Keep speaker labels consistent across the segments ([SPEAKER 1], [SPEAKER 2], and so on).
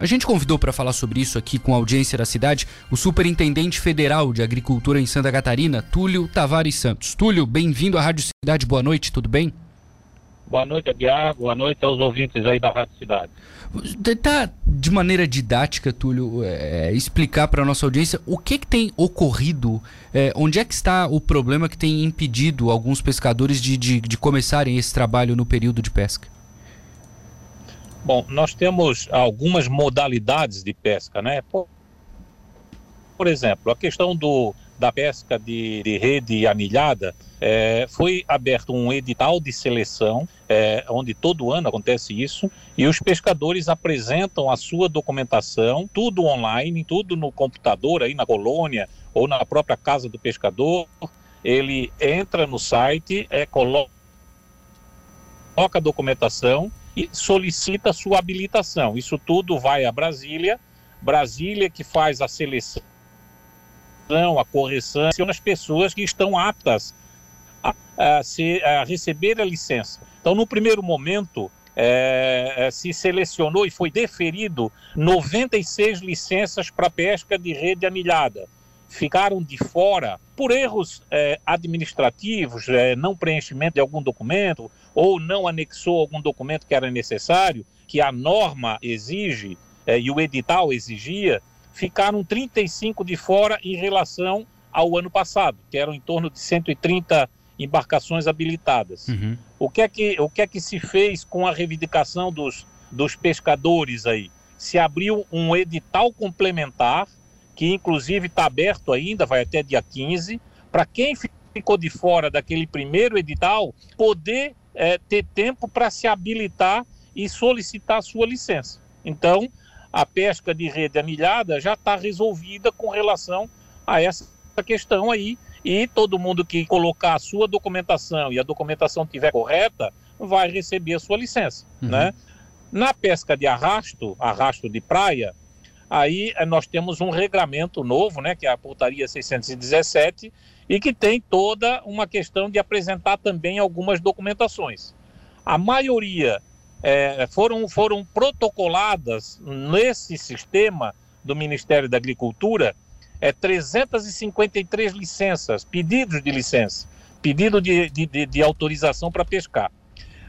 [SPEAKER 1] A gente convidou para falar sobre isso aqui com a audiência da cidade o Superintendente Federal de Agricultura em Santa Catarina, Túlio Tavares Santos. Túlio, bem-vindo à Rádio Cidade, boa noite, tudo bem?
[SPEAKER 2] Boa noite, Aguiar. Boa noite aos ouvintes aí da Rádio Cidade.
[SPEAKER 1] Tentar, de maneira didática, Túlio, é, explicar para a nossa audiência o que, que tem ocorrido, é, onde é que está o problema que tem impedido alguns pescadores de, de, de começarem esse trabalho no período de pesca?
[SPEAKER 2] Bom, nós temos algumas modalidades de pesca, né? Por, por exemplo, a questão do, da pesca de, de rede anilhada, é, foi aberto um edital de seleção, é, onde todo ano acontece isso, e os pescadores apresentam a sua documentação, tudo online, tudo no computador, aí na colônia ou na própria casa do pescador. Ele entra no site, é, coloca a documentação e solicita sua habilitação. Isso tudo vai a Brasília, Brasília que faz a seleção a correção nas pessoas que estão aptas a, a, se, a receber a licença. Então, no primeiro momento, é, é se selecionou e foi deferido 96 licenças para pesca de rede anilhada. Ficaram de fora por erros é, administrativos, é, não preenchimento de algum documento ou não anexou algum documento que era necessário, que a norma exige é, e o edital exigia ficaram 35 de fora em relação ao ano passado, que eram em torno de 130 embarcações habilitadas. Uhum. O, que é que, o que é que se fez com a reivindicação dos, dos pescadores aí? Se abriu um edital complementar, que inclusive está aberto ainda, vai até dia 15, para quem ficou de fora daquele primeiro edital poder é, ter tempo para se habilitar e solicitar a sua licença. Então, a pesca de rede anilhada já está resolvida com relação a essa questão aí. E todo mundo que colocar a sua documentação e a documentação estiver correta vai receber a sua licença, uhum. né? Na pesca de arrasto, arrasto de praia, aí eh, nós temos um regramento novo, né, que é a portaria 617, e que tem toda uma questão de apresentar também algumas documentações. A maioria é, foram, foram protocoladas nesse sistema do Ministério da Agricultura é, 353 licenças, pedidos de licença, pedido de, de, de, autorização para pescar.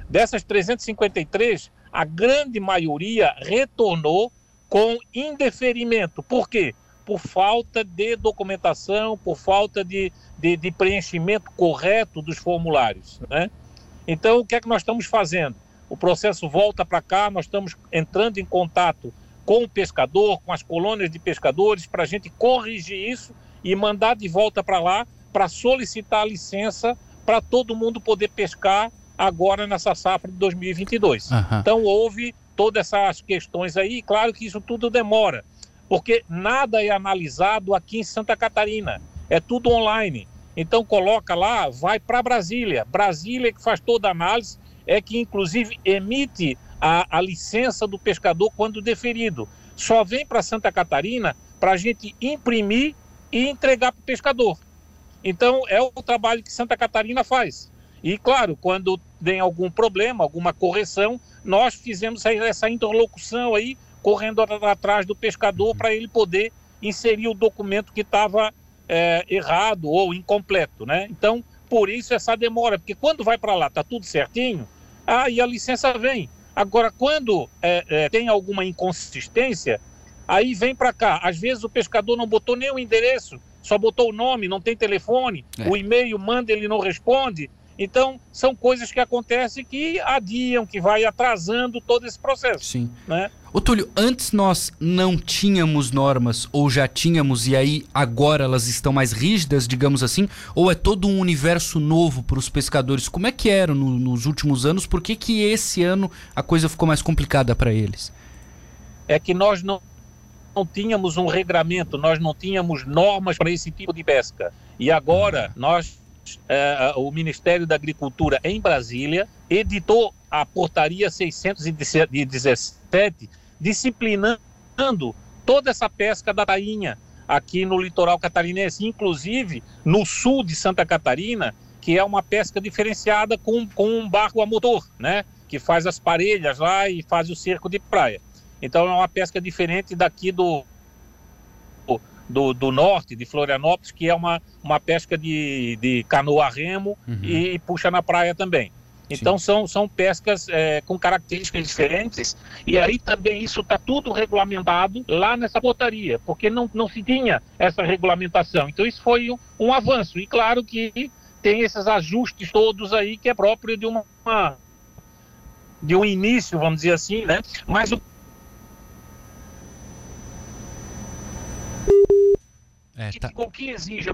[SPEAKER 2] Dessas 353, a grande maioria retornou com indeferimento. Por quê? Por falta de documentação, por falta de, de, de preenchimento correto dos formulários. Né? Então, o que é que nós estamos fazendo? o processo volta para cá, nós estamos entrando em contato com o pescador, com as colônias de pescadores, para a gente corrigir isso e mandar de volta para lá para solicitar a licença para todo mundo poder pescar agora nessa safra de 2022. Uhum. Então houve todas essas questões aí, claro que isso tudo demora, porque nada é analisado aqui em Santa Catarina, é tudo online. Então coloca lá, vai para Brasília, Brasília que faz toda a análise é que, inclusive, emite a, a licença do pescador quando deferido. Só vem para Santa Catarina para a gente imprimir e entregar para o pescador. Então, é o trabalho que Santa Catarina faz. E, claro, quando tem algum problema, alguma correção, nós fizemos essa interlocução aí, correndo atrás do pescador para ele poder inserir o documento que estava é, errado ou incompleto, né? Então, por isso essa demora, porque quando vai para lá, está tudo certinho, aí a licença vem. Agora, quando é, é, tem alguma inconsistência, aí vem para cá. Às vezes o pescador não botou nem o endereço, só botou o nome, não tem telefone, é. o e-mail manda, ele não responde. Então, são coisas que acontecem que adiam, que vai atrasando todo esse processo.
[SPEAKER 1] Sim. Né? Ô Túlio, antes nós não tínhamos normas, ou já tínhamos, e aí agora elas estão mais rígidas, digamos assim, ou é todo um universo novo para os pescadores? Como é que era no, nos últimos anos? Por que, que esse ano a coisa ficou mais complicada para eles?
[SPEAKER 2] É que nós não, não tínhamos um regramento, nós não tínhamos normas para esse tipo de pesca. E agora ah. nós o Ministério da Agricultura em Brasília editou a portaria 617, disciplinando toda essa pesca da tainha aqui no litoral catarinense, inclusive no sul de Santa Catarina, que é uma pesca diferenciada com, com um barco a motor, né? Que faz as parelhas lá e faz o cerco de praia. Então é uma pesca diferente daqui do, do, do norte, de Florianópolis, que é uma, uma pesca de, de canoa a remo uhum. e, e puxa na praia também. Então são, são pescas é, com características diferentes e aí também isso está tudo regulamentado lá nessa portaria, porque não, não se tinha essa regulamentação. Então isso foi um, um avanço e claro que tem esses ajustes todos aí que é próprio de uma, uma de um início, vamos dizer assim, né? Mas o
[SPEAKER 1] é, tá... o que exige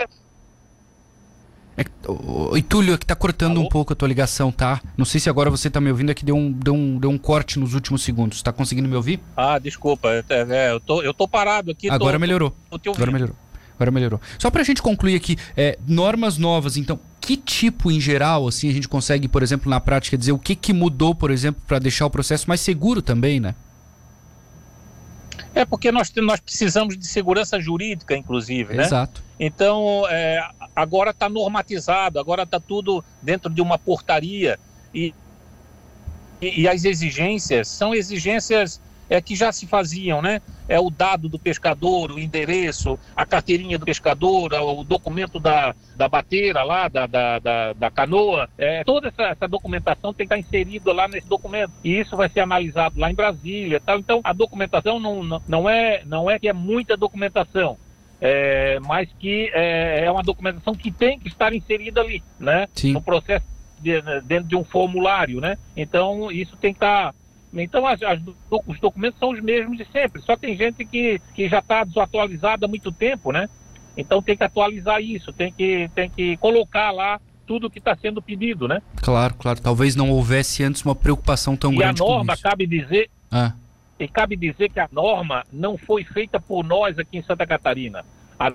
[SPEAKER 1] é, o, Túlio, é que tá cortando Alô? um pouco a tua ligação, tá? Não sei se agora você tá me ouvindo, é que deu um, deu um, deu um corte nos últimos segundos. Tá conseguindo me ouvir?
[SPEAKER 2] Ah, desculpa. É, é, eu, tô, eu tô parado aqui.
[SPEAKER 1] Agora tô, melhorou. Tô, agora melhorou. Agora melhorou. Só pra gente concluir aqui, é, normas novas, então, que tipo em geral, assim, a gente consegue, por exemplo, na prática, dizer o que, que mudou, por exemplo, para deixar o processo mais seguro também, né?
[SPEAKER 2] É porque nós, nós precisamos de segurança jurídica, inclusive, né?
[SPEAKER 1] Exato.
[SPEAKER 2] Então, é, agora está normatizado, agora está tudo dentro de uma portaria e, e, e, as exigências são exigências é, que já se faziam, né? É o dado do pescador, o endereço, a carteirinha do pescador, o documento da, da bateira lá, da, da, da, da canoa. É, toda essa, essa, documentação tem que estar inserida lá nesse documento. E isso vai ser analisado lá em Brasília. Tal. Então, a documentação não, não, não, é, não é que é muita documentação. É, mas que é, é uma documentação que tem que estar inserida ali, né?
[SPEAKER 1] Sim.
[SPEAKER 2] No processo de, dentro de um formulário, né? Então isso tem que estar então, as, as, os documentos são os mesmos de sempre. Só tem gente que, que já está desatualizada há muito tempo, né? Então, tem que atualizar isso, tem que, tem que colocar lá tudo que está sendo pedido, né?
[SPEAKER 1] Claro, claro. Talvez não houvesse antes uma preocupação tão
[SPEAKER 2] e
[SPEAKER 1] grande.
[SPEAKER 2] E a norma, cabe dizer. Ah. E cabe dizer que a norma não foi feita por nós aqui em Santa Catarina. A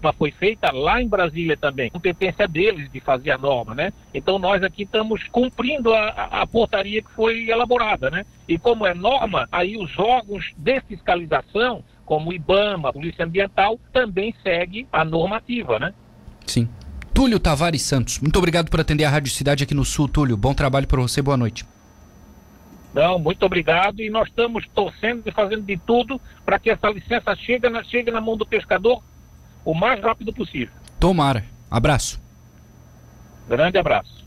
[SPEAKER 2] norma foi feita lá em Brasília também, competência deles de fazer a norma, né? Então nós aqui estamos cumprindo a, a, portaria que foi elaborada, né? E como é norma, aí os órgãos de fiscalização, como o IBAMA, a Polícia Ambiental, também segue a normativa, né?
[SPEAKER 1] Sim. Túlio Tavares Santos, muito obrigado por atender a Rádio Cidade aqui no Sul, Túlio. Bom trabalho para você, boa noite.
[SPEAKER 2] Não, muito obrigado. E nós estamos torcendo e fazendo de tudo para que essa licença chegue na, chegue na mão do pescador o mais rápido possível.
[SPEAKER 1] Tomara. Abraço.
[SPEAKER 2] Grande abraço.